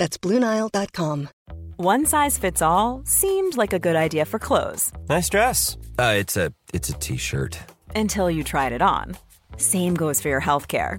That's BlueNile.com. One size fits all seemed like a good idea for clothes. Nice dress. Uh, it's a it's a t-shirt. Until you tried it on. Same goes for your health care.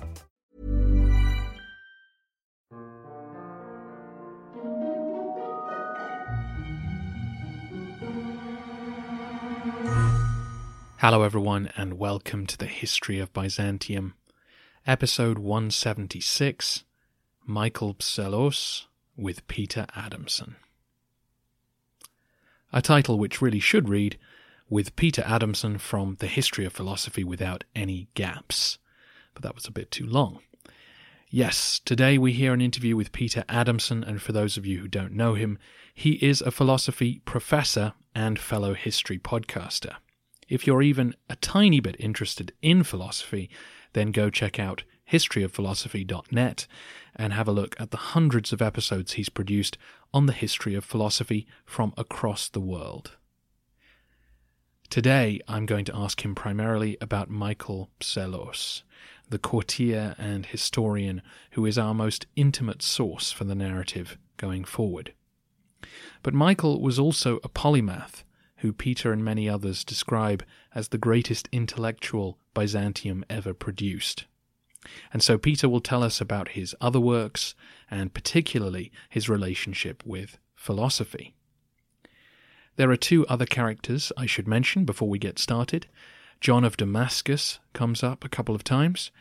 Hello, everyone, and welcome to the History of Byzantium, episode 176 Michael Psellos with Peter Adamson. A title which really should read With Peter Adamson from The History of Philosophy Without Any Gaps, but that was a bit too long. Yes, today we hear an interview with Peter Adamson, and for those of you who don't know him, he is a philosophy professor and fellow history podcaster. If you're even a tiny bit interested in philosophy, then go check out historyofphilosophy.net and have a look at the hundreds of episodes he's produced on the history of philosophy from across the world. Today, I'm going to ask him primarily about Michael Psellos, the courtier and historian who is our most intimate source for the narrative going forward. But Michael was also a polymath who Peter and many others describe as the greatest intellectual Byzantium ever produced. And so Peter will tell us about his other works, and particularly his relationship with philosophy. There are two other characters I should mention before we get started. John of Damascus comes up a couple of times.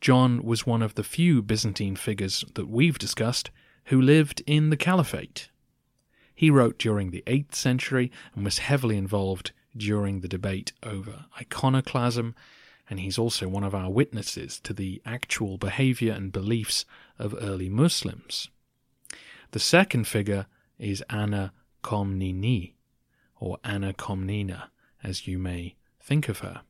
John was one of the few Byzantine figures that we've discussed who lived in the Caliphate, he wrote during the 8th century and was heavily involved during the debate over iconoclasm, and he's also one of our witnesses to the actual behavior and beliefs of early Muslims. The second figure is Anna Komnene, or Anna Komnena, as you may think of her.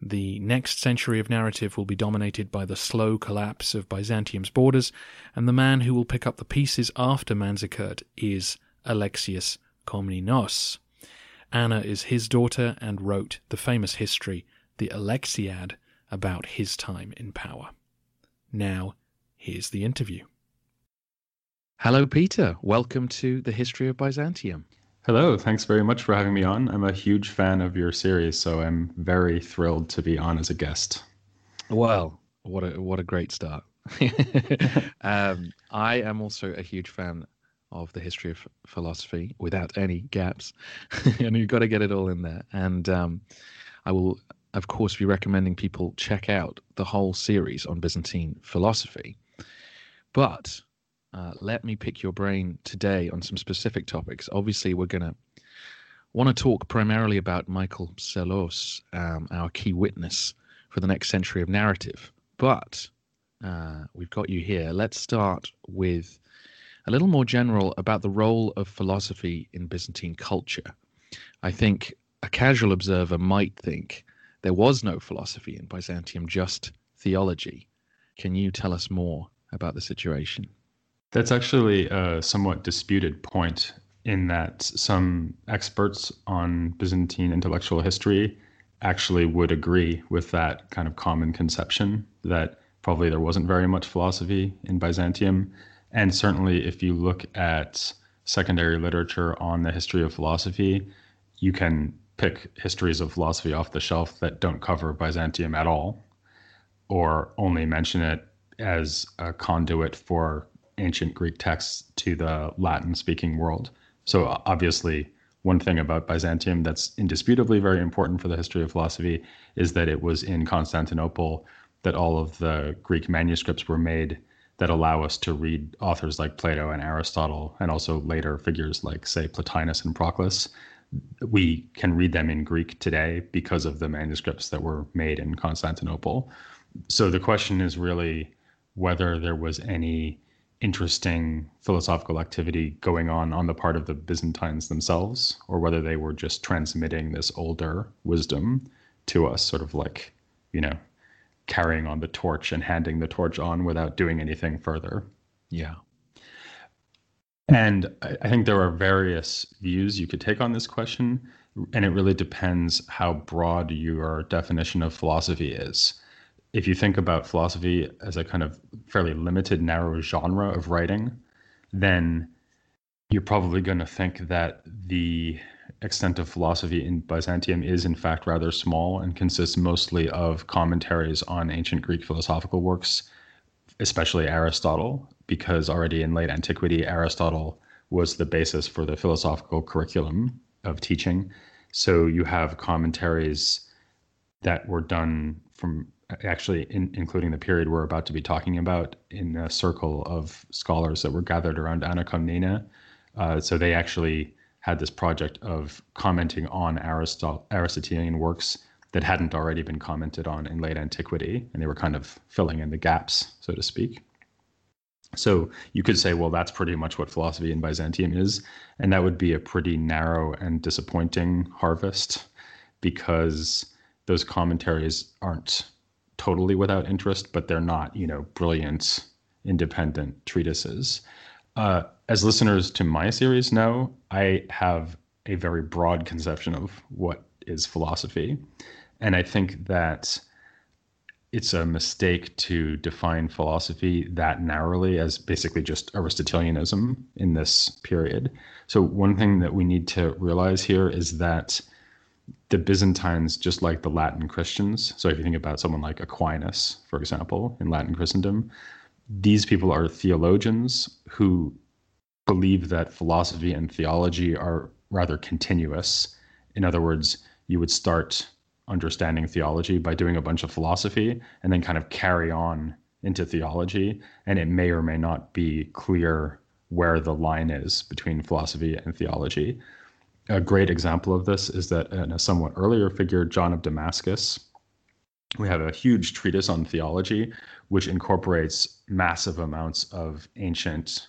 The next century of narrative will be dominated by the slow collapse of Byzantium's borders, and the man who will pick up the pieces after Manzikert is Alexius Komnenos. Anna is his daughter and wrote the famous history, the Alexiad, about his time in power. Now, here's the interview. Hello, Peter. Welcome to the History of Byzantium. Hello, thanks very much for having me on. I'm a huge fan of your series, so I'm very thrilled to be on as a guest. Well, what a what a great start. um, I am also a huge fan of the history of philosophy without any gaps, and you've got to get it all in there. And um, I will, of course, be recommending people check out the whole series on Byzantine philosophy. But uh, let me pick your brain today on some specific topics. Obviously, we're going to want to talk primarily about Michael Psellos, um, our key witness for the next century of narrative. But uh, we've got you here. Let's start with a little more general about the role of philosophy in Byzantine culture. I think a casual observer might think there was no philosophy in Byzantium, just theology. Can you tell us more about the situation? That's actually a somewhat disputed point in that some experts on Byzantine intellectual history actually would agree with that kind of common conception that probably there wasn't very much philosophy in Byzantium and certainly, if you look at secondary literature on the history of philosophy, you can pick histories of philosophy off the shelf that don't cover Byzantium at all, or only mention it as a conduit for ancient Greek texts to the Latin speaking world. So, obviously, one thing about Byzantium that's indisputably very important for the history of philosophy is that it was in Constantinople that all of the Greek manuscripts were made that allow us to read authors like Plato and Aristotle, and also later figures like, say, Plotinus and Proclus. We can read them in Greek today because of the manuscripts that were made in Constantinople. So the question is really whether there was any interesting philosophical activity going on on the part of the Byzantines themselves, or whether they were just transmitting this older wisdom to us, sort of like, you know, carrying on the torch and handing the torch on without doing anything further. Yeah. And I think there are various views you could take on this question, and it really depends how broad your definition of philosophy is if you think about philosophy as a kind of fairly limited, narrow genre of writing, then you're probably going to think that the extent of philosophy in Byzantium is, in fact, rather small and consists mostly of commentaries on ancient Greek philosophical works, especially Aristotle, because already in late antiquity, Aristotle was the basis for the philosophical curriculum of teaching. So you have commentaries that were done from actually in, including the period we're about to be talking about in a circle of scholars that were gathered around Anna Komnene. Uh, so they actually had this project of commenting on Aristot- Aristotelian works that hadn't already been commented on in late antiquity, and they were kind of filling in the gaps, so to speak. So you could say, well, that's pretty much what philosophy in Byzantium is, and that would be a pretty narrow and disappointing harvest because those commentaries aren't totally without interest, but they're not, you know, brilliant, independent treatises. Uh, as listeners to my series know, I have a very broad conception of what is philosophy. And I think that it's a mistake to define philosophy that narrowly as basically just Aristotelianism in this period. So, one thing that we need to realize here is that the Byzantines, just like the Latin Christians, so if you think about someone like Aquinas, for example, in Latin Christendom, these people are theologians who believe that philosophy and theology are rather continuous. In other words, you would start understanding theology by doing a bunch of philosophy and then kind of carry on into theology. And it may or may not be clear where the line is between philosophy and theology a great example of this is that in a somewhat earlier figure, John of Damascus, we have a huge treatise on theology, which incorporates massive amounts of ancient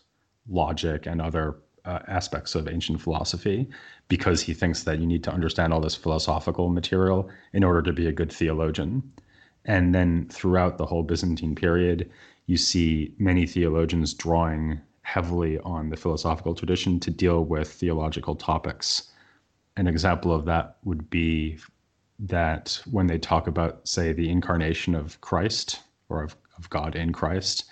logic and other uh, aspects of ancient philosophy because he thinks that you need to understand all this philosophical material in order to be a good theologian. And then throughout the whole Byzantine period, you see many theologians drawing heavily on the philosophical tradition to deal with theological topics. An example of that would be that when they talk about, say, the incarnation of Christ or of, of God in Christ,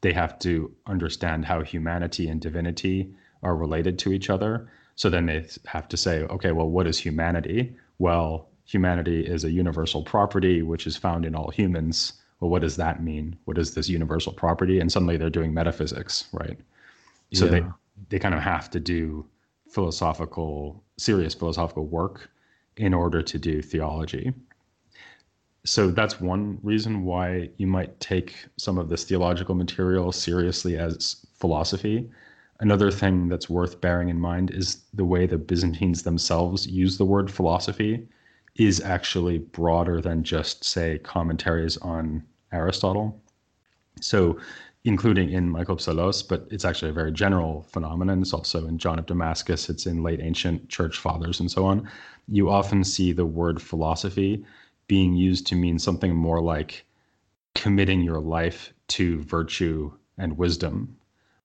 they have to understand how humanity and divinity are related to each other. So then they have to say, okay, well, what is humanity? Well, humanity is a universal property which is found in all humans. Well, what does that mean? What is this universal property? And suddenly they're doing metaphysics, right? So yeah. they they kind of have to do philosophical, serious philosophical work in order to do theology. So that's one reason why you might take some of this theological material seriously as philosophy. Another thing that's worth bearing in mind is the way the Byzantines themselves use the word philosophy is actually broader than just, say, commentaries on Aristotle. So including in Michael Psellos, but it's actually a very general phenomenon. It's also in John of Damascus, it's in late ancient church fathers and so on. You often see the word philosophy being used to mean something more like committing your life to virtue and wisdom,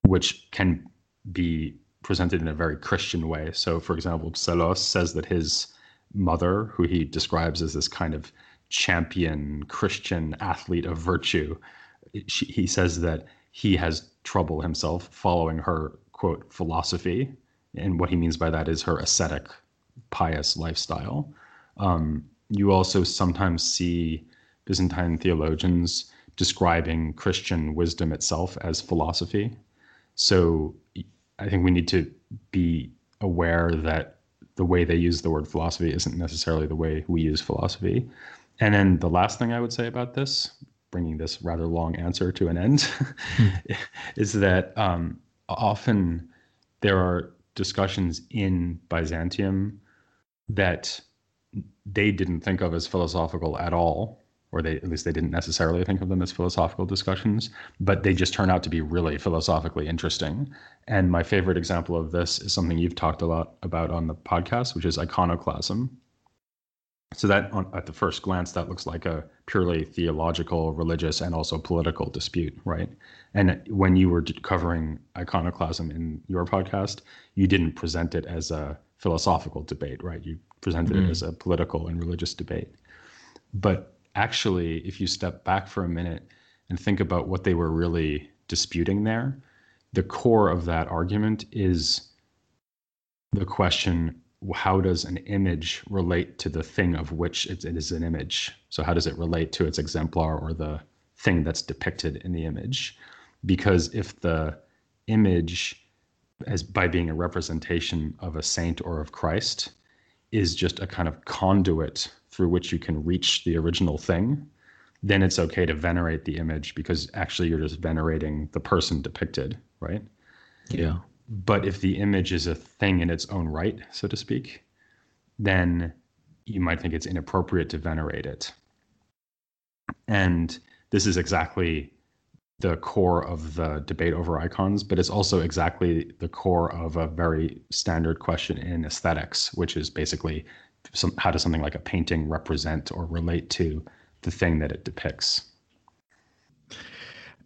which can be presented in a very Christian way. So, for example, Psellos says that his mother, who he describes as this kind of champion Christian athlete of virtue, she, he says that he has trouble himself following her quote philosophy, and what he means by that is her ascetic, pious lifestyle. Um, you also sometimes see Byzantine theologians describing Christian wisdom itself as philosophy. So I think we need to be aware that the way they use the word philosophy isn't necessarily the way we use philosophy. And then the last thing I would say about this bringing this rather long answer to an end, is that um, often there are discussions in Byzantium that they didn't think of as philosophical at all, or they at least they didn't necessarily think of them as philosophical discussions, but they just turn out to be really philosophically interesting. And my favorite example of this is something you've talked a lot about on the podcast, which is iconoclasm. So that on, at the first glance, that looks like a purely theological, religious, and also political dispute, right? And when you were covering iconoclasm in your podcast, you didn't present it as a philosophical debate, right? You presented mm. it as a political and religious debate. But actually, if you step back for a minute and think about what they were really disputing there, the core of that argument is the question how does an image relate to the thing of which it, it is an image? So, how does it relate to its exemplar or the thing that's depicted in the image? Because if the image, as by being a representation of a saint or of Christ, is just a kind of conduit through which you can reach the original thing, then it's okay to venerate the image because actually you're just venerating the person depicted, right? Yeah. But if the image is a thing in its own right, so to speak, then you might think it's inappropriate to venerate it. And this is exactly the core of the debate over icons, but it's also exactly the core of a very standard question in aesthetics, which is basically some, how does something like a painting represent or relate to the thing that it depicts?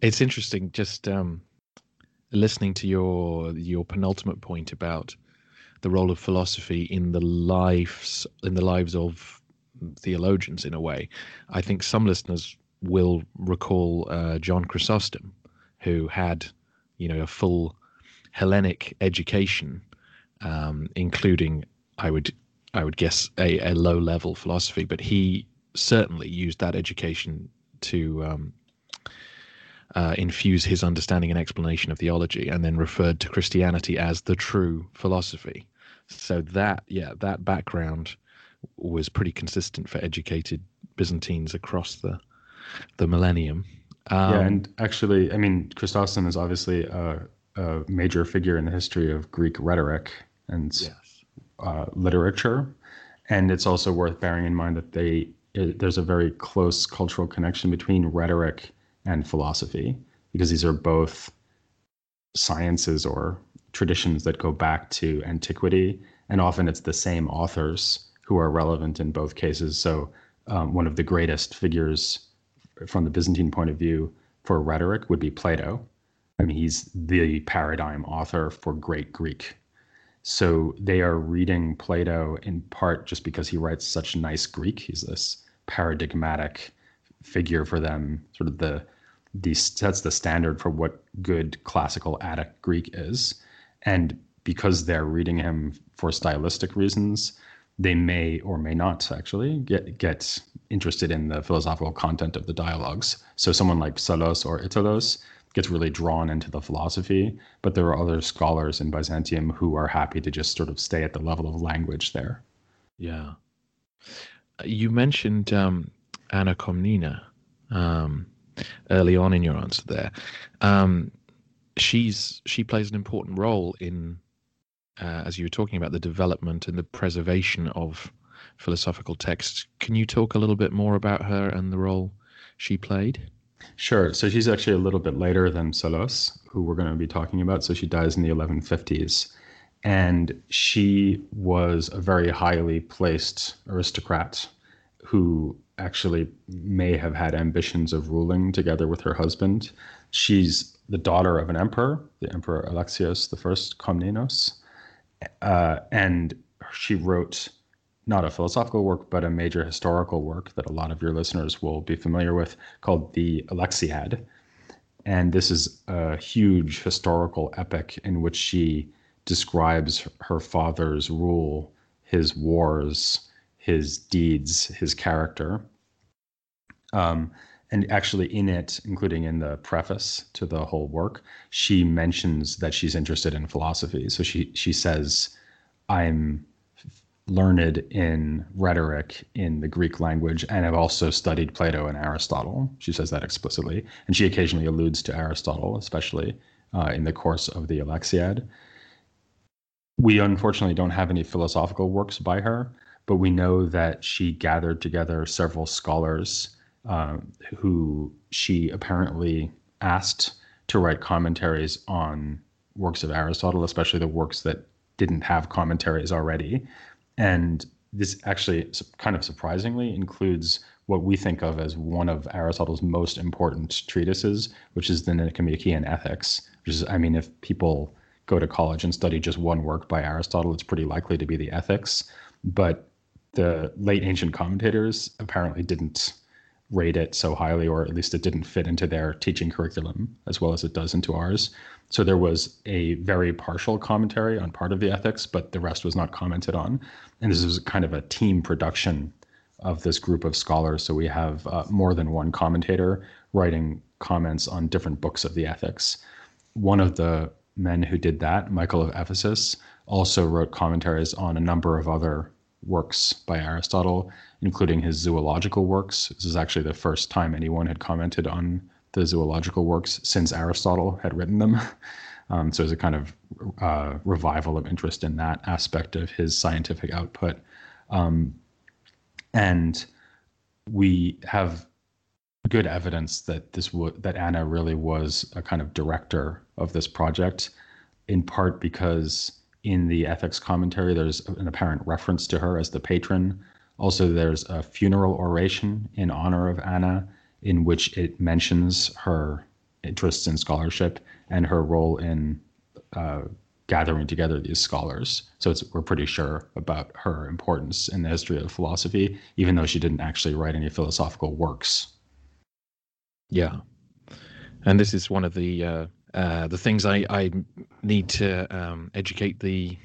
It's interesting. Just um, listening to your your penultimate point about the role of philosophy in the lives in the lives of theologians in a way i think some listeners will recall uh, john chrysostom who had you know a full hellenic education um, including i would i would guess a, a low level philosophy but he certainly used that education to um, uh, infuse his understanding and explanation of theology, and then referred to Christianity as the true philosophy. So that, yeah, that background was pretty consistent for educated Byzantines across the the millennium. Um, yeah, and actually, I mean, Chrysostom is obviously a, a, major figure in the history of Greek rhetoric and yes. uh, literature, and it's also worth bearing in mind that they it, there's a very close cultural connection between rhetoric and philosophy, because these are both sciences or traditions that go back to antiquity. And often it's the same authors who are relevant in both cases. So, um, one of the greatest figures from the Byzantine point of view for rhetoric would be Plato. I mean, he's the paradigm author for great Greek. So they are reading Plato in part just because he writes such nice Greek. He's this paradigmatic figure for them, sort of the the sets the standard for what good classical Attic Greek is. And because they're reading him for stylistic reasons, they may or may not actually get get interested in the philosophical content of the dialogues. So someone like Psellos or Italos gets really drawn into the philosophy, but there are other scholars in Byzantium who are happy to just sort of stay at the level of language there. Yeah. You mentioned um, Anna Komnene. Um, early on in your answer there. Um, she's she plays an important role in, uh, as you were talking about, the development and the preservation of philosophical texts. Can you talk a little bit more about her and the role she played? Sure. So she's actually a little bit later than Psellos, who we're going to be talking about. So she dies in the 1150s. And she was a very highly placed aristocrat who actually may have had ambitions of ruling together with her husband. She's the daughter of an emperor, the Emperor Alexios I Komnenos, uh, and she wrote not a philosophical work, but a major historical work that a lot of your listeners will be familiar with called the Alexiad. And this is a huge historical epic in which she describes her father's rule, his wars, his deeds, his character. Um, and actually, in it, including in the preface to the whole work, she mentions that she's interested in philosophy. So she she says, "I'm learned in rhetoric in the Greek language and i've also studied Plato and Aristotle. She says that explicitly. And she occasionally alludes to Aristotle, especially uh, in the course of the Alexiad. We unfortunately don't have any philosophical works by her, but we know that she gathered together several scholars uh, who she apparently asked to write commentaries on works of Aristotle, especially the works that didn't have commentaries already. And this actually, kind of surprisingly, includes what we think of as one of Aristotle's most important treatises, which is the Nicomachean Ethics. Which is, I mean, if people go to college and study just one work by Aristotle, it's pretty likely to be the Ethics. But the late ancient commentators apparently didn't rate it so highly, or at least it didn't fit into their teaching curriculum as well as it does into ours. So there was a very partial commentary on part of the ethics, but the rest was not commented on. And this is kind of a team production of this group of scholars. So we have uh, more than one commentator writing comments on different books of the ethics. One of the men who did that, Michael of Ephesus, also wrote commentaries on a number of other works by Aristotle, including his zoological works. This is actually the first time anyone had commented on the zoological works since Aristotle had written them. Um, so there's a kind of uh, revival of interest in that aspect of his scientific output. Um, and we have good evidence that this w- that Anna really was a kind of director of this project, in part because in the ethics commentary there's an apparent reference to her as the patron. Also, there's a funeral oration in honor of Anna in which it mentions her interests in scholarship and her role in uh, gathering together these scholars. So we're pretty sure about her importance in the history of philosophy, even though she didn't actually write any philosophical works. Yeah, and this is one of the uh, uh, the things I, I need to um, educate the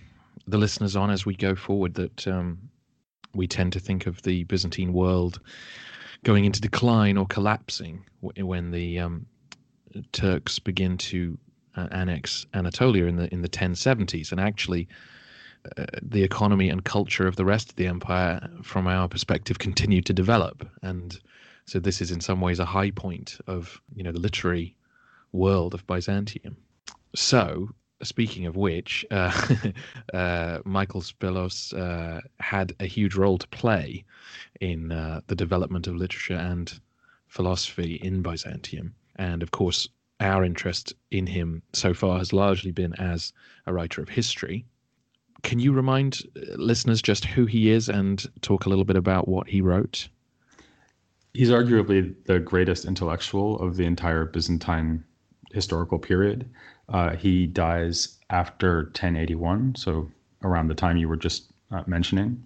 the listeners on as we go forward. That um, we tend to think of the Byzantine world going into decline or collapsing when the um, Turks begin to uh, annex Anatolia in the in the 1070s, and actually. Uh, the economy and culture of the rest of the empire, from our perspective, continued to develop, and so this is in some ways a high point of you know the literary world of Byzantium. So, speaking of which, uh, uh, Michael Psellos uh, had a huge role to play in uh, the development of literature and philosophy in Byzantium. And of course, our interest in him so far has largely been as a writer of history. Can you remind uh, listeners just who he is and talk a little bit about what he wrote? He's arguably the greatest intellectual of the entire Byzantine historical period. Uh, he dies after 1081, so around the time you were just uh, mentioning.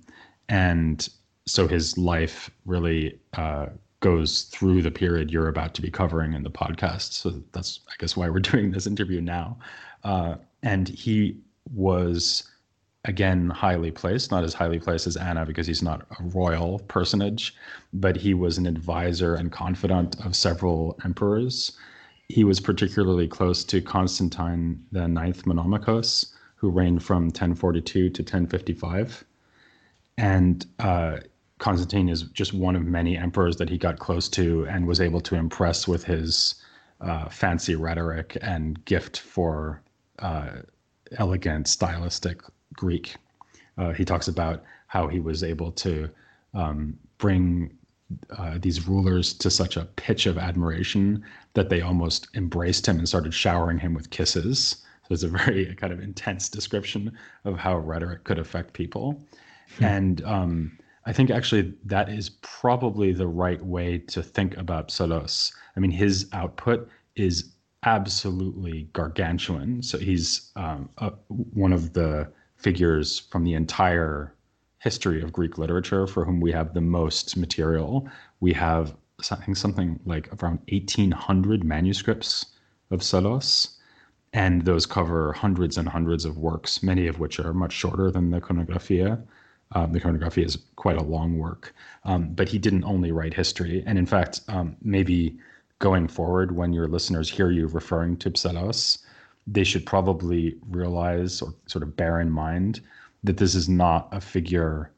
And so his life really uh, goes through the period you're about to be covering in the podcast. So that's, I guess, why we're doing this interview now. Uh, and he was, again, highly placed, not as highly placed as Anna because he's not a royal personage, but he was an advisor and confidant of several emperors. He was particularly close to Constantine the Ninth Monomachos, who reigned from 1042 to 1055. And uh, Constantine is just one of many emperors that he got close to and was able to impress with his uh, fancy rhetoric and gift for uh, elegant, stylistic Greek. Uh, he talks about how he was able to um, bring uh, these rulers to such a pitch of admiration that they almost embraced him and started showering him with kisses. So it's a very kind of intense description of how rhetoric could affect people. Hmm. And um, I think actually that is probably the right way to think about Psellos. I mean, his output is absolutely gargantuan. So he's um, a, one of the figures from the entire history of Greek literature for whom we have the most material. We have something something like around 1,800 manuscripts of Psellos, and those cover hundreds and hundreds of works, many of which are much shorter than the Chronographia. Um, the Chronographia is quite a long work, um, but he didn't only write history. And in fact, um, maybe going forward, when your listeners hear you referring to Psellos, they should probably realize or sort of bear in mind that this is not a figure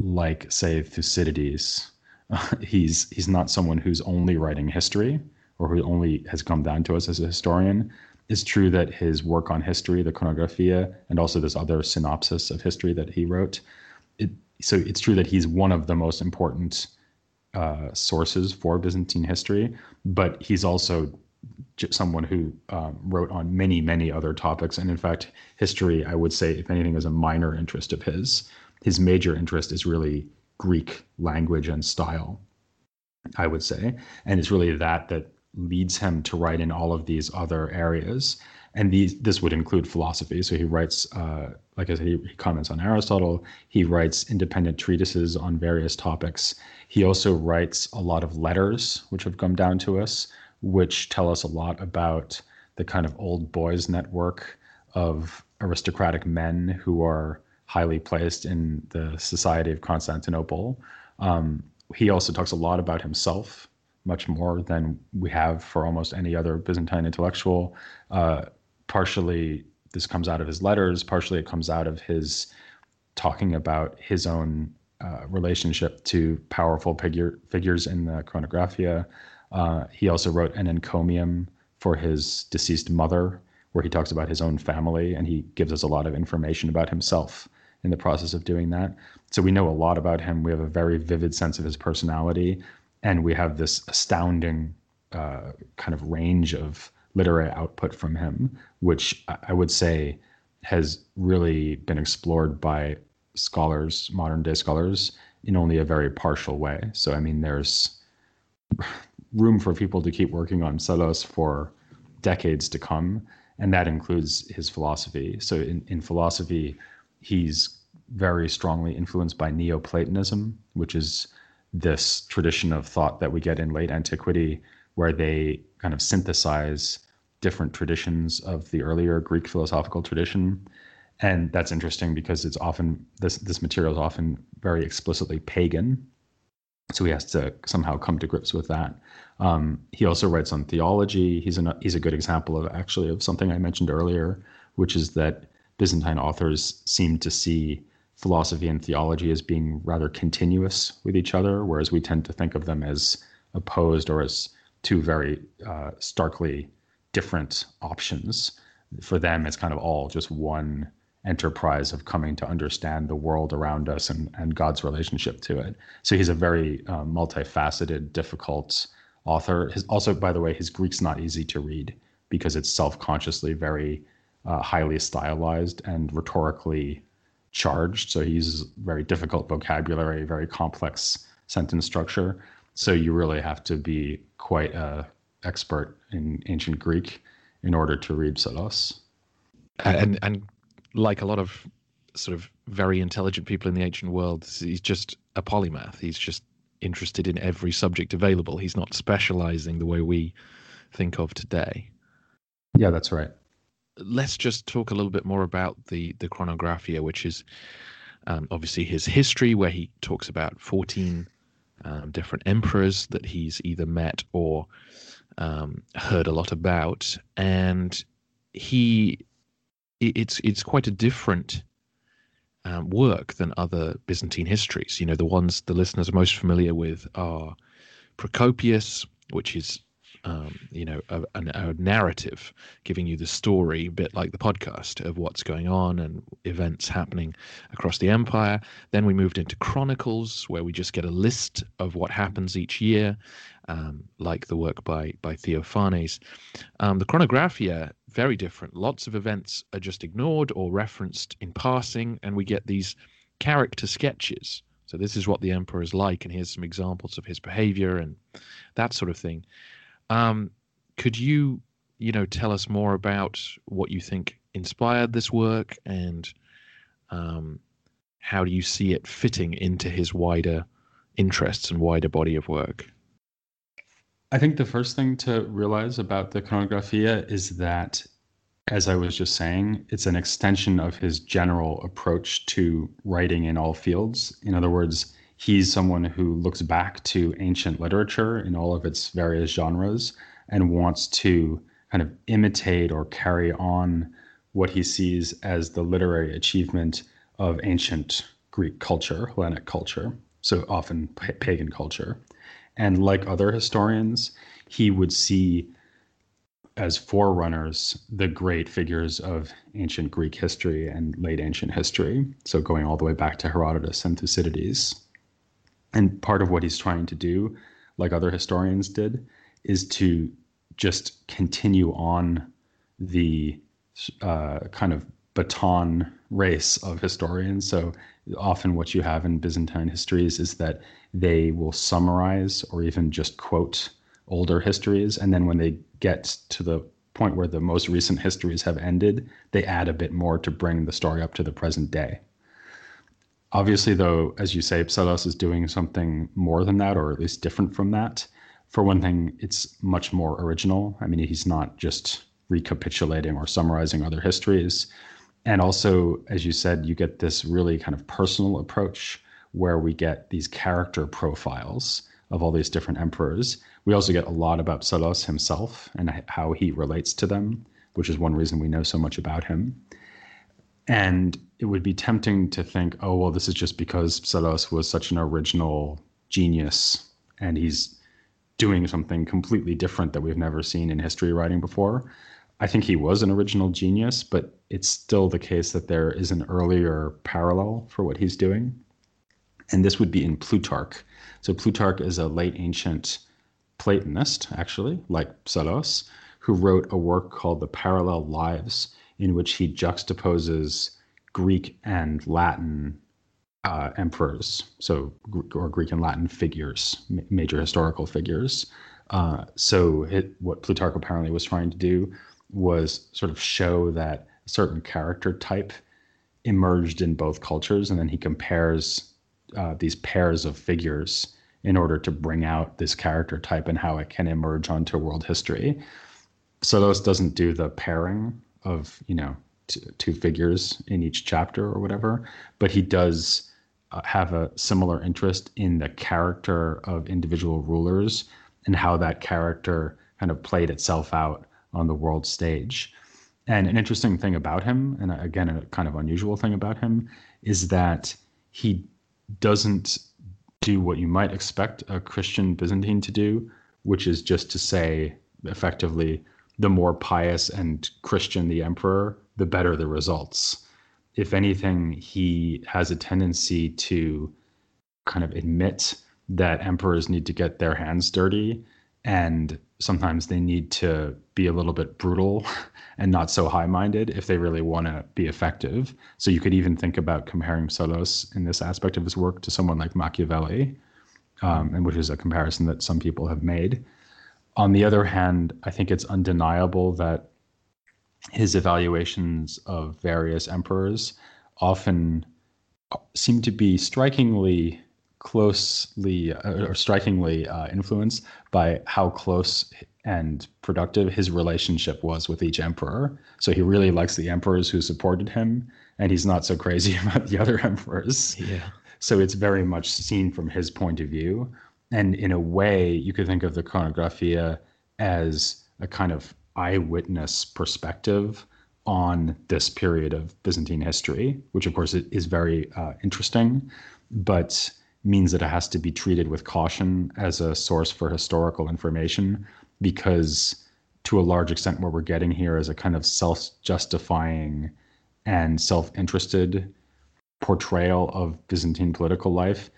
like say Thucydides, he's he's not someone who's only writing history or who only has come down to us as a historian. It's true that his work on history, the Chronographia, and also this other synopsis of history that he wrote, it, so it's true that he's one of the most important uh, sources for Byzantine history, but he's also someone who um, wrote on many, many other topics. And in fact, history, I would say, if anything, is a minor interest of his. His major interest is really Greek language and style, I would say. And it's really that that leads him to write in all of these other areas. And these, this would include philosophy. So he writes, uh, like I said, he, he comments on Aristotle. He writes independent treatises on various topics. He also writes a lot of letters, which have come down to us which tell us a lot about the kind of old boys network of aristocratic men who are highly placed in the society of Constantinople. Um, he also talks a lot about himself, much more than we have for almost any other Byzantine intellectual. Uh, partially, this comes out of his letters, partially, it comes out of his talking about his own uh, relationship to powerful figure, figures in the Chronographia. Uh, he also wrote an encomium for his deceased mother, where he talks about his own family and he gives us a lot of information about himself in the process of doing that. So we know a lot about him. We have a very vivid sense of his personality, and we have this astounding uh, kind of range of literary output from him, which I would say has really been explored by scholars, modern day scholars, in only a very partial way. So, I mean, there's room for people to keep working on Psellos for decades to come, and that includes his philosophy. So in, in philosophy, he's very strongly influenced by Neoplatonism, which is this tradition of thought that we get in late antiquity, where they kind of synthesize different traditions of the earlier Greek philosophical tradition. And that's interesting because it's often this this material is often very explicitly pagan, so he has to somehow come to grips with that. Um, he also writes on theology. He's a he's a good example of actually of something I mentioned earlier, which is that Byzantine authors seem to see philosophy and theology as being rather continuous with each other, whereas we tend to think of them as opposed or as two very uh, starkly different options. For them, it's kind of all just one enterprise of coming to understand the world around us and, and God's relationship to it. So he's a very uh, multifaceted, difficult author. His, also, by the way, his Greek's not easy to read because it's self-consciously very uh, highly stylized and rhetorically charged. So he uses very difficult vocabulary, very complex sentence structure. So you really have to be quite a expert in ancient Greek in order to read Psellos. And and like a lot of sort of very intelligent people in the ancient world, he's just a polymath. He's just interested in every subject available. He's not specializing the way we think of today. Yeah, that's right. Let's just talk a little bit more about the the Chronographia, which is um, obviously his history, where he talks about fourteen um, different emperors that he's either met or um, heard a lot about, and he it's it's quite a different um, work than other Byzantine histories. You know, the ones the listeners are most familiar with are Procopius, which is um, you know a, a, narrative giving you the story, a bit like the podcast of what's going on and events happening across the empire. Then we moved into Chronicles, where we just get a list of what happens each year, um, like the work by by Theophanes. Um, the Chronographia very different. Lots of events are just ignored or referenced in passing, and we get these character sketches. So this is what the emperor is like, and here's some examples of his behavior and that sort of thing. Um, could you, you know, tell us more about what you think inspired this work and um, how do you see it fitting into his wider interests and wider body of work? I think the first thing to realize about the Chronographia is that, as I was just saying, it's an extension of his general approach to writing in all fields. In other words, he's someone who looks back to ancient literature in all of its various genres and wants to kind of imitate or carry on what he sees as the literary achievement of ancient Greek culture, Hellenic culture, so often pagan culture. And like other historians, he would see as forerunners the great figures of ancient Greek history and late ancient history. So going all the way back to Herodotus and Thucydides. And part of what he's trying to do, like other historians did, is to just continue on the uh, kind of baton race of historians. So often what you have in Byzantine histories is that they will summarize or even just quote older histories. And then when they get to the point where the most recent histories have ended, they add a bit more to bring the story up to the present day. Obviously, though, as you say, Psellos is doing something more than that, or at least different from that. For one thing, it's much more original. I mean, he's not just recapitulating or summarizing other histories. And also, as you said, you get this really kind of personal approach where we get these character profiles of all these different emperors. We also get a lot about Psellos himself and how he relates to them, which is one reason we know so much about him. And it would be tempting to think, oh, well, this is just because Psellos was such an original genius and he's doing something completely different that we've never seen in history writing before. I think he was an original genius, but it's still the case that there is an earlier parallel for what he's doing. And this would be in Plutarch. So Plutarch is a late ancient Platonist, actually, like Psellos, who wrote a work called The Parallel Lives, in which he juxtaposes Greek and Latin uh, emperors, so or Greek and Latin figures, major historical figures. Uh, so it, what Plutarch apparently was trying to do was sort of show that a certain character type emerged in both cultures, and then he compares uh, these pairs of figures in order to bring out this character type and how it can emerge onto world history. Psellos doesn't do the pairing of you know t- two figures in each chapter or whatever, but he does uh, have a similar interest in the character of individual rulers and how that character kind of played itself out on the world stage. And an interesting thing about him, and again, a kind of unusual thing about him, is that he doesn't do what you might expect a Christian Byzantine to do, which is just to say, effectively, the more pious and Christian the emperor, the better the results. If anything, he has a tendency to kind of admit that emperors need to get their hands dirty and sometimes they need to be a little bit brutal and not so high minded if they really want to be effective. So you could even think about comparing Psellos in this aspect of his work to someone like Machiavelli, um, and which is a comparison that some people have made. On the other hand, I think it's undeniable that his evaluations of various emperors often seem to be strikingly closely uh, or strikingly uh, influenced by how close and productive his relationship was with each emperor. So he really likes the emperors who supported him, and he's not so crazy about the other emperors. Yeah. So it's very much seen from his point of view. And in a way, you could think of the Chronographia as a kind of eyewitness perspective on this period of Byzantine history, which of course is very uh, interesting. But means that it has to be treated with caution as a source for historical information because to a large extent what we're getting here is a kind of self-justifying and self-interested portrayal of Byzantine political life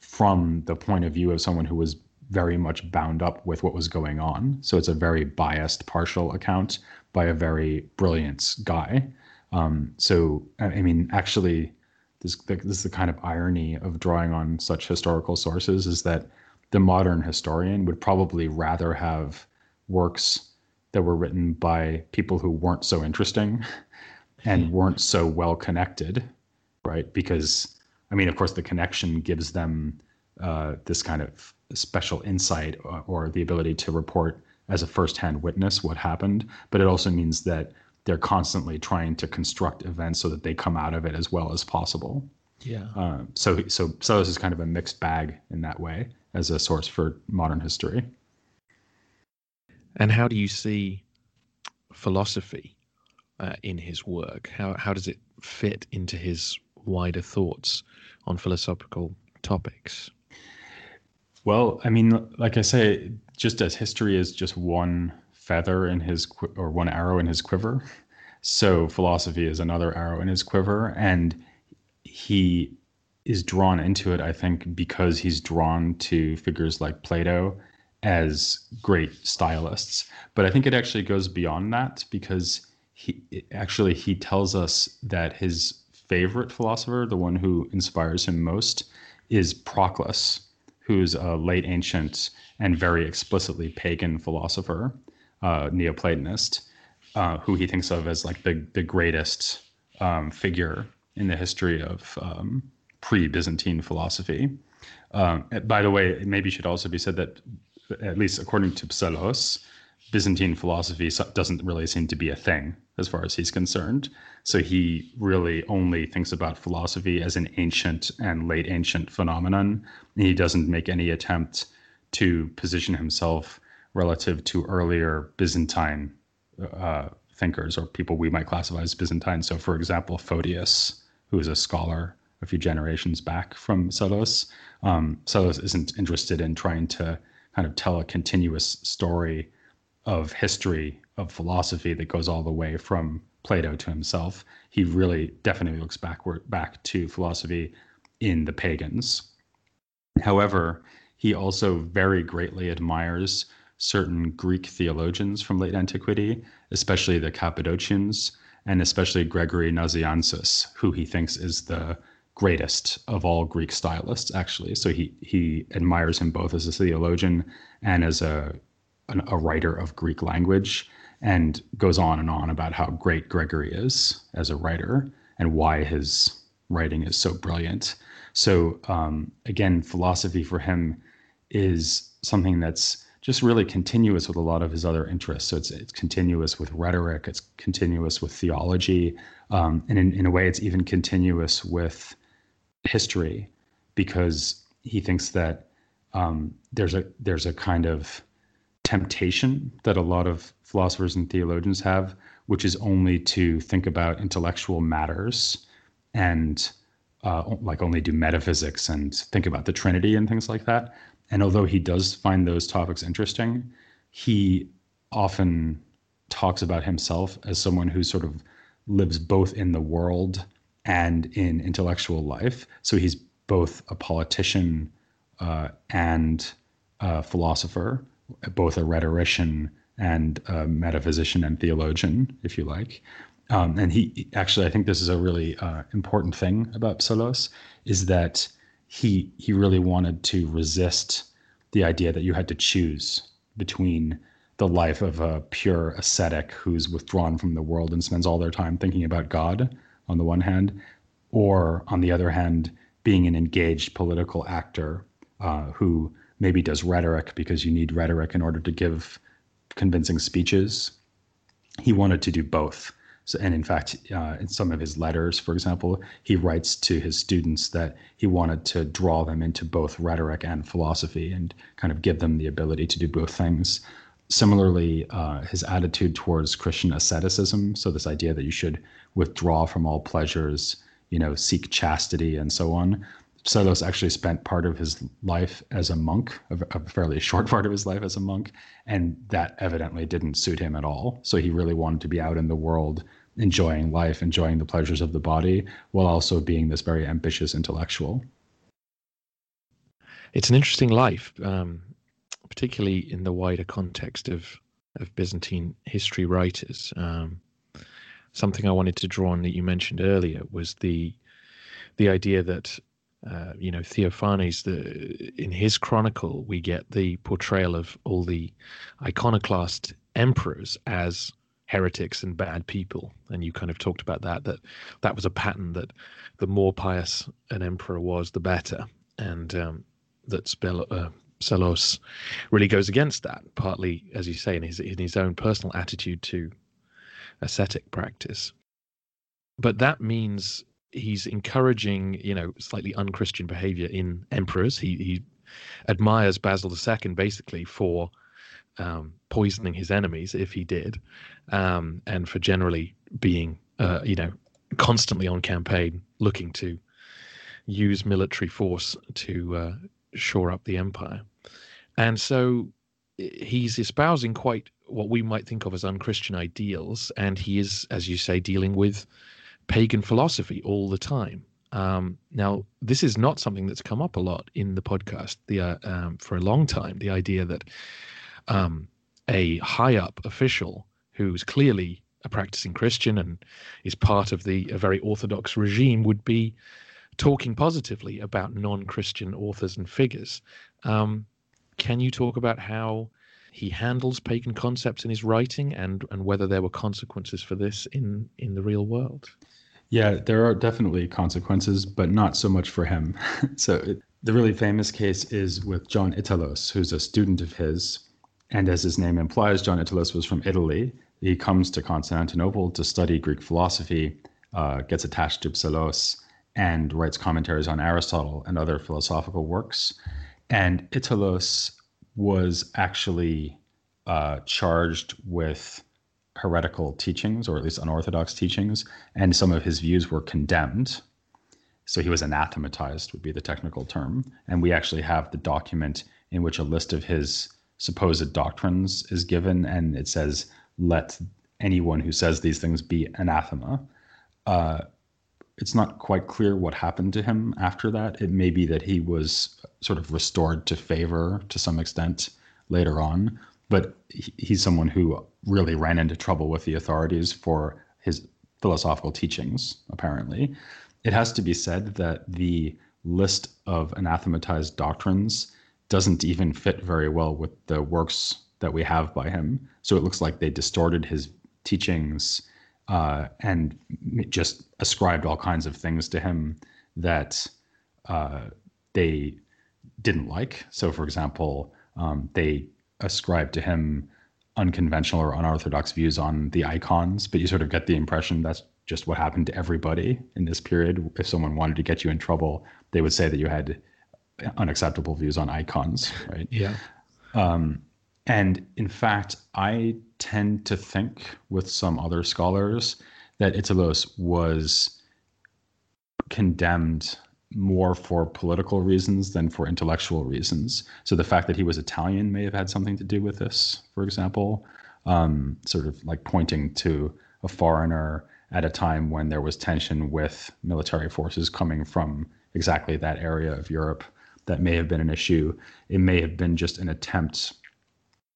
from the point of view of someone who was very much bound up with what was going on. So it's a very biased, partial account by a very brilliant guy. Um, so, I mean, actually, this, this is the kind of irony of drawing on such historical sources is that the modern historian would probably rather have works that were written by people who weren't so interesting and weren't so well connected, right? Because, I mean, of course, the connection gives them uh, this kind of special insight or, or the ability to report as a firsthand witness what happened, but it also means that they're constantly trying to construct events so that they come out of it as well as possible. Yeah. Um, so so Psellos is kind of a mixed bag in that way as a source for modern history. And how do you see philosophy uh, in his work? How how does it fit into his wider thoughts on philosophical topics? Well, I mean, like I say, just as history is just one feather in his or one arrow in his quiver, so philosophy is another arrow in his quiver, and he is drawn into it. I think because he's drawn to figures like Plato as great stylists, but I think it actually goes beyond that because he actually he tells us that his favorite philosopher, the one who inspires him most, is Proclus who's a late ancient and very explicitly pagan philosopher, uh, Neoplatonist, uh, who he thinks of as like the the greatest um, figure in the history of um, pre-Byzantine philosophy. Um, by the way, it maybe should also be said that, at least according to Psellos, Byzantine philosophy doesn't really seem to be a thing as far as he's concerned. So he really only thinks about philosophy as an ancient and late ancient phenomenon. He doesn't make any attempt to position himself relative to earlier Byzantine uh, thinkers or people we might classify as Byzantine. So, for example, Photius, who is a scholar a few generations back from Psellos. Um, isn't interested in trying to kind of tell a continuous story of history of philosophy that goes all the way from Plato to himself. He really definitely looks backward back to philosophy in the pagans. However, he also very greatly admires certain Greek theologians from late antiquity, especially the Cappadocians, and especially Gregory Nazianzus, who he thinks is the greatest of all Greek stylists, actually. So he he admires him both as a theologian and as a an, a writer of Greek language and goes on and on about how great Gregory is as a writer and why his writing is so brilliant. So, um, again, philosophy for him is something that's just really continuous with a lot of his other interests. So it's it's continuous with rhetoric, it's continuous with theology, um, and in, in a way, it's even continuous with history, because he thinks that um, there's a there's a kind of temptation that a lot of philosophers and theologians have, which is only to think about intellectual matters and uh, like only do metaphysics and think about the Trinity and things like that. And although he does find those topics interesting, he often talks about himself as someone who sort of lives both in the world and in intellectual life. So he's both a politician uh, and a philosopher both a rhetorician and a metaphysician and theologian, if you like. Um, and he actually, I think this is a really uh, important thing about Psellos is that he he really wanted to resist the idea that you had to choose between the life of a pure ascetic who's withdrawn from the world and spends all their time thinking about God on the one hand, or on the other hand, being an engaged political actor uh, who maybe does rhetoric because you need rhetoric in order to give convincing speeches. He wanted to do both. So, and in fact, uh, in some of his letters, for example, he writes to his students that he wanted to draw them into both rhetoric and philosophy and kind of give them the ability to do both things. Similarly, uh, his attitude towards Christian asceticism, so this idea that you should withdraw from all pleasures, you know, seek chastity and so on, Psellos actually spent part of his life as a monk, a, a fairly short part of his life as a monk, and that evidently didn't suit him at all. So he really wanted to be out in the world, enjoying life, enjoying the pleasures of the body, while also being this very ambitious intellectual. It's an interesting life, um, particularly in the wider context of of Byzantine history writers. Um, something I wanted to draw on that you mentioned earlier was the the idea that uh, you know, Theophanes, the, in his chronicle, we get the portrayal of all the iconoclast emperors as heretics and bad people. And you kind of talked about that, that that was a pattern that the more pious an emperor was, the better. And um, that Spel- uh, really goes against that, partly, as you say, in his, in his own personal attitude to ascetic practice. But that means he's encouraging, you know, slightly unchristian behavior in emperors. He he admires Basil II basically for um, poisoning his enemies if he did, um, and for generally being, uh, you know, constantly on campaign, looking to use military force to uh, shore up the empire. And so he's espousing quite what we might think of as unchristian ideals, and he is, as you say, dealing with pagan philosophy all the time. Um, now, this is not something that's come up a lot in the podcast the, uh, um, for a long time. The idea that um, a high up official who's clearly a practicing Christian and is part of the a very orthodox regime would be talking positively about non Christian authors and figures. Um, can you talk about how he handles pagan concepts in his writing and, and whether there were consequences for this in, in the real world? Yeah, there are definitely consequences, but not so much for him. so it, the really famous case is with John Italos, who's a student of his. And as his name implies, John Italos was from Italy. He comes to Constantinople to study Greek philosophy, uh, gets attached to Psellos, and writes commentaries on Aristotle and other philosophical works. And Italos was actually uh, charged with heretical teachings, or at least unorthodox teachings, and some of his views were condemned. So he was anathematized, would be the technical term. And we actually have the document in which a list of his supposed doctrines is given, and it says, Let anyone who says these things be anathema. Uh, it's not quite clear what happened to him after that. It may be that he was sort of restored to favor to some extent later on, but he's someone who really ran into trouble with the authorities for his philosophical teachings, apparently. It has to be said that the list of anathematized doctrines doesn't even fit very well with the works that we have by him. So it looks like they distorted his teachings uh, and just ascribed all kinds of things to him that uh, they didn't like. So, for example, um, they ascribed to him unconventional or unorthodox views on the icons, but you sort of get the impression that's just what happened to everybody in this period. If someone wanted to get you in trouble, they would say that you had unacceptable views on icons, right? Yeah. Um, and in fact, I tend to think with some other scholars that Italos was condemned more for political reasons than for intellectual reasons. So the fact that he was Italian may have had something to do with this, for example, um, sort of like pointing to a foreigner at a time when there was tension with military forces coming from exactly that area of Europe. That may have been an issue. It may have been just an attempt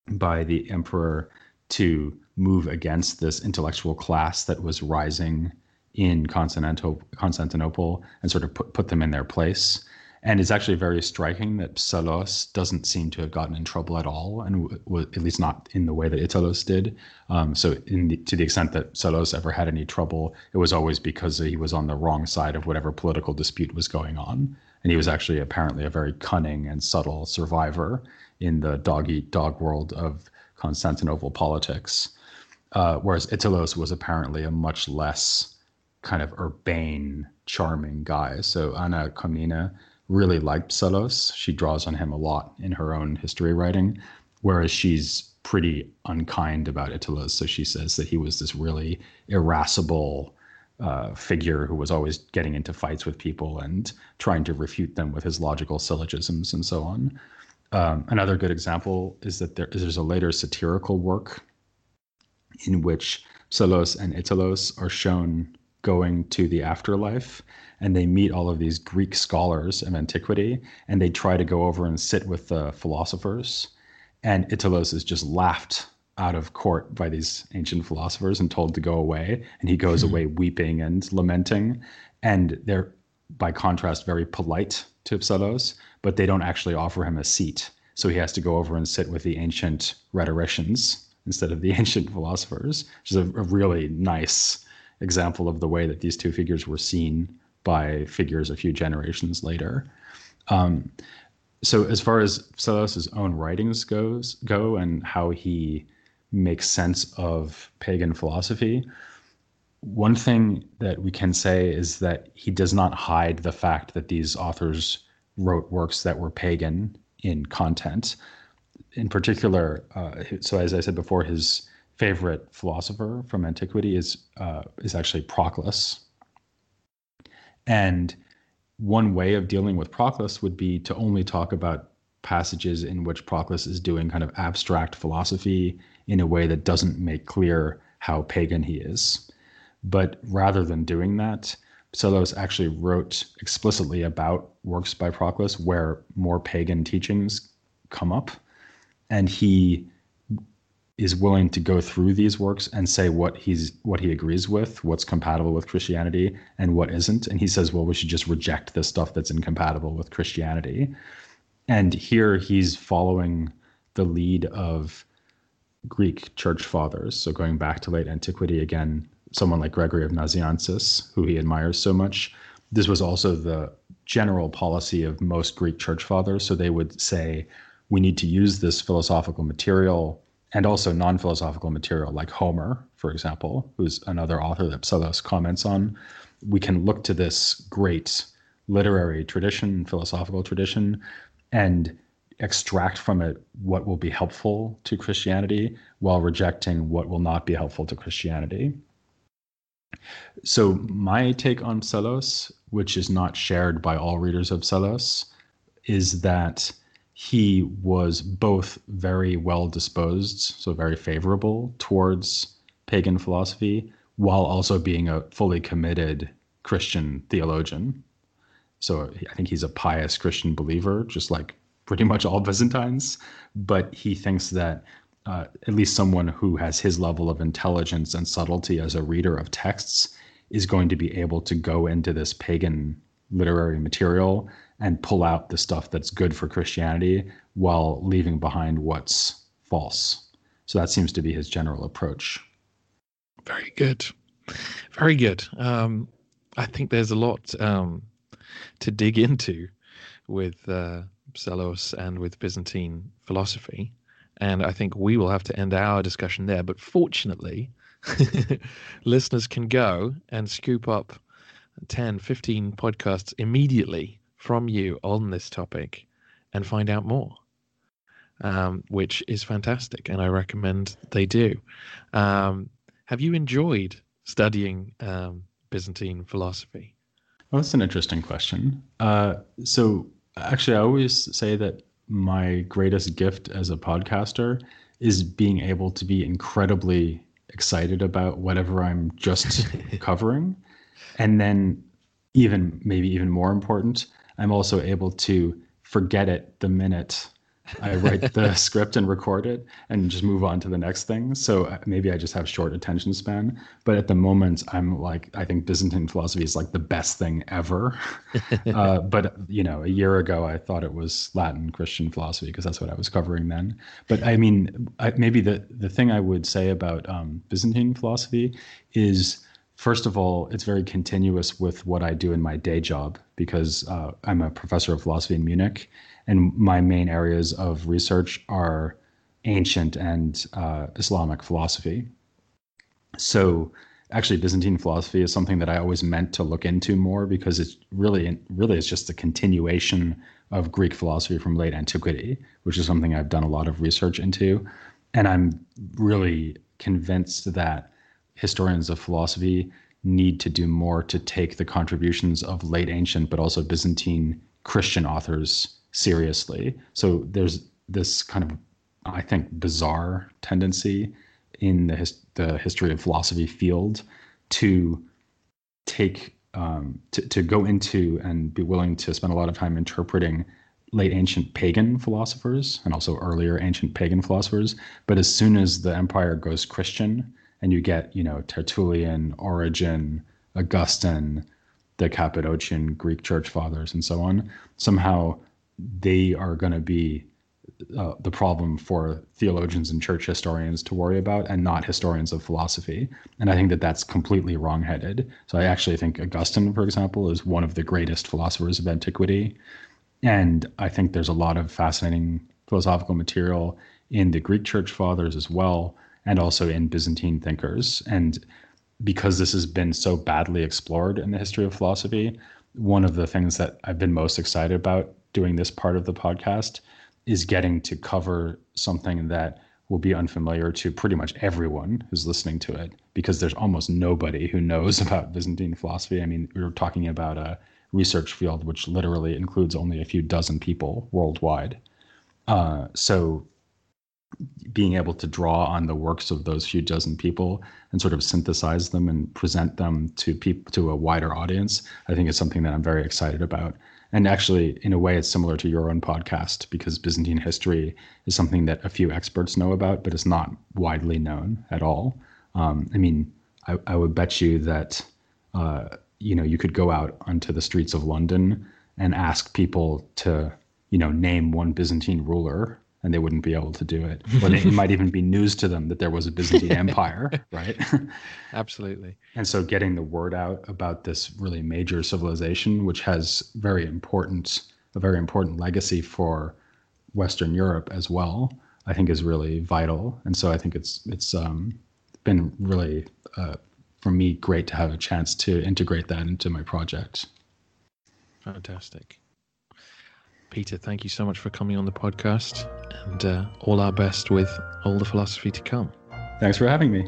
by the emperor to move against this intellectual class that was rising in Constantinople and sort of put, put them in their place. And it's actually very striking that Psellos doesn't seem to have gotten in trouble at all, and w- at least not in the way that Italos did. Um, so, the, to the extent that Psellos ever had any trouble, it was always because he was on the wrong side of whatever political dispute was going on. And he was actually apparently a very cunning and subtle survivor in the dog eat dog world of Constantinople politics. Uh, whereas Italos was apparently a much less kind of urbane, charming guy. So Anna Comnena really liked Psellos. She draws on him a lot in her own history writing, whereas she's pretty unkind about Italos. So she says that he was this really irascible uh, figure who was always getting into fights with people and trying to refute them with his logical syllogisms and so on. Um, another good example is that there, there's a later satirical work in which Psellos and Italos are shown going to the afterlife and they meet all of these Greek scholars of antiquity and they try to go over and sit with the philosophers. And Italos is just laughed out of court by these ancient philosophers and told to go away. And he goes hmm. away weeping and lamenting. And they're, by contrast, very polite to Psellos, but they don't actually offer him a seat. So he has to go over and sit with the ancient rhetoricians instead of the ancient philosophers, which is a, a really nice example of the way that these two figures were seen by figures a few generations later. Um, so as far as Psellos's own writings goes go and how he makes sense of pagan philosophy, one thing that we can say is that he does not hide the fact that these authors wrote works that were pagan in content. In particular, uh, so as I said before, his favorite philosopher from antiquity is uh, is actually Proclus, And one way of dealing with Proclus would be to only talk about passages in which Proclus is doing kind of abstract philosophy in a way that doesn't make clear how pagan he is. But rather than doing that, Psellos actually wrote explicitly about works by Proclus where more pagan teachings come up. And he is willing to go through these works and say what he's what he agrees with, what's compatible with Christianity and what isn't. And he says, well, we should just reject the stuff that's incompatible with Christianity. And here he's following the lead of Greek church fathers. So going back to late antiquity again, someone like Gregory of Nazianzus, who he admires so much. This was also the general policy of most Greek church fathers. So they would say, we need to use this philosophical material and also non philosophical material, like Homer, for example, who's another author that Psellos comments on. We can look to this great literary tradition, philosophical tradition, and extract from it what will be helpful to Christianity while rejecting what will not be helpful to Christianity. So, my take on Psellos, which is not shared by all readers of Psellos, is that he was both very well disposed, so very favorable towards pagan philosophy, while also being a fully committed Christian theologian. So I think he's a pious Christian believer, just like pretty much all Byzantines. But he thinks that uh, at least someone who has his level of intelligence and subtlety as a reader of texts is going to be able to go into this pagan literary material and pull out the stuff that's good for Christianity while leaving behind what's false. So that seems to be his general approach. Very good. Very good. Um, I think there's a lot um, to dig into with uh, Psellos and with Byzantine philosophy. And I think we will have to end our discussion there. But fortunately, listeners can go and scoop up 10, 15 podcasts immediately from you on this topic and find out more, um, which is fantastic. And I recommend they do. Um, have you enjoyed studying um, Byzantine philosophy? Well, that's an interesting question. Uh, so, actually, I always say that my greatest gift as a podcaster is being able to be incredibly excited about whatever I'm just covering. And then, even maybe even more important, I'm also able to forget it the minute I write the script and record it and just move on to the next thing. So uh, maybe I just have short attention span. But at the moment, I'm like, I think Byzantine philosophy is like the best thing ever. uh, but, you know, a year ago, I thought it was Latin Christian philosophy because that's what I was covering then. But I mean, I, maybe the, the thing I would say about um, Byzantine philosophy is first of all, it's very continuous with what I do in my day job because uh, I'm a professor of philosophy in Munich and my main areas of research are ancient and uh, Islamic philosophy. So, actually, Byzantine philosophy is something that I always meant to look into more because it's really, really, it's just a continuation of Greek philosophy from late antiquity, which is something I've done a lot of research into, and I'm really convinced that historians of philosophy need to do more to take the contributions of late ancient but also Byzantine Christian authors seriously. So there's this kind of, I think, bizarre tendency in the, his, the history of philosophy field to take um, to, to go into and be willing to spend a lot of time interpreting late ancient pagan philosophers and also earlier ancient pagan philosophers. But as soon as the empire goes Christian and you get, you know, Tertullian, Origen, Augustine, the Cappadocian Greek church fathers, and so on, somehow they are going to be uh, the problem for theologians and church historians to worry about and not historians of philosophy. And I think that that's completely wrongheaded. So I actually think Augustine, for example, is one of the greatest philosophers of antiquity. And I think there's a lot of fascinating philosophical material in the Greek church fathers as well, and also in Byzantine thinkers. And because this has been so badly explored in the history of philosophy, one of the things that I've been most excited about doing this part of the podcast is getting to cover something that will be unfamiliar to pretty much everyone who's listening to it because there's almost nobody who knows about Byzantine philosophy. I mean, we were talking about a research field which literally includes only a few dozen people worldwide. Uh, so being able to draw on the works of those few dozen people and sort of synthesize them and present them to people to a wider audience, I think is something that I'm very excited about. And actually, in a way, it's similar to your own podcast because Byzantine history is something that a few experts know about, but it's not widely known at all. Um, I mean, I, I, would bet you that uh, you know you could go out onto the streets of London and ask people to you know name one Byzantine ruler and they wouldn't be able to do it. Or they, it might even be news to them that there was a Byzantine Empire, right? Absolutely. and so getting the word out about this really major civilization, which has very important, a very important legacy for Western Europe as well, I think is really vital. And so I think it's it's um, been really uh, for me great to have a chance to integrate that into my project. Fantastic. Peter, thank you so much for coming on the podcast and uh, all our best with all the philosophy to come. Thanks for having me.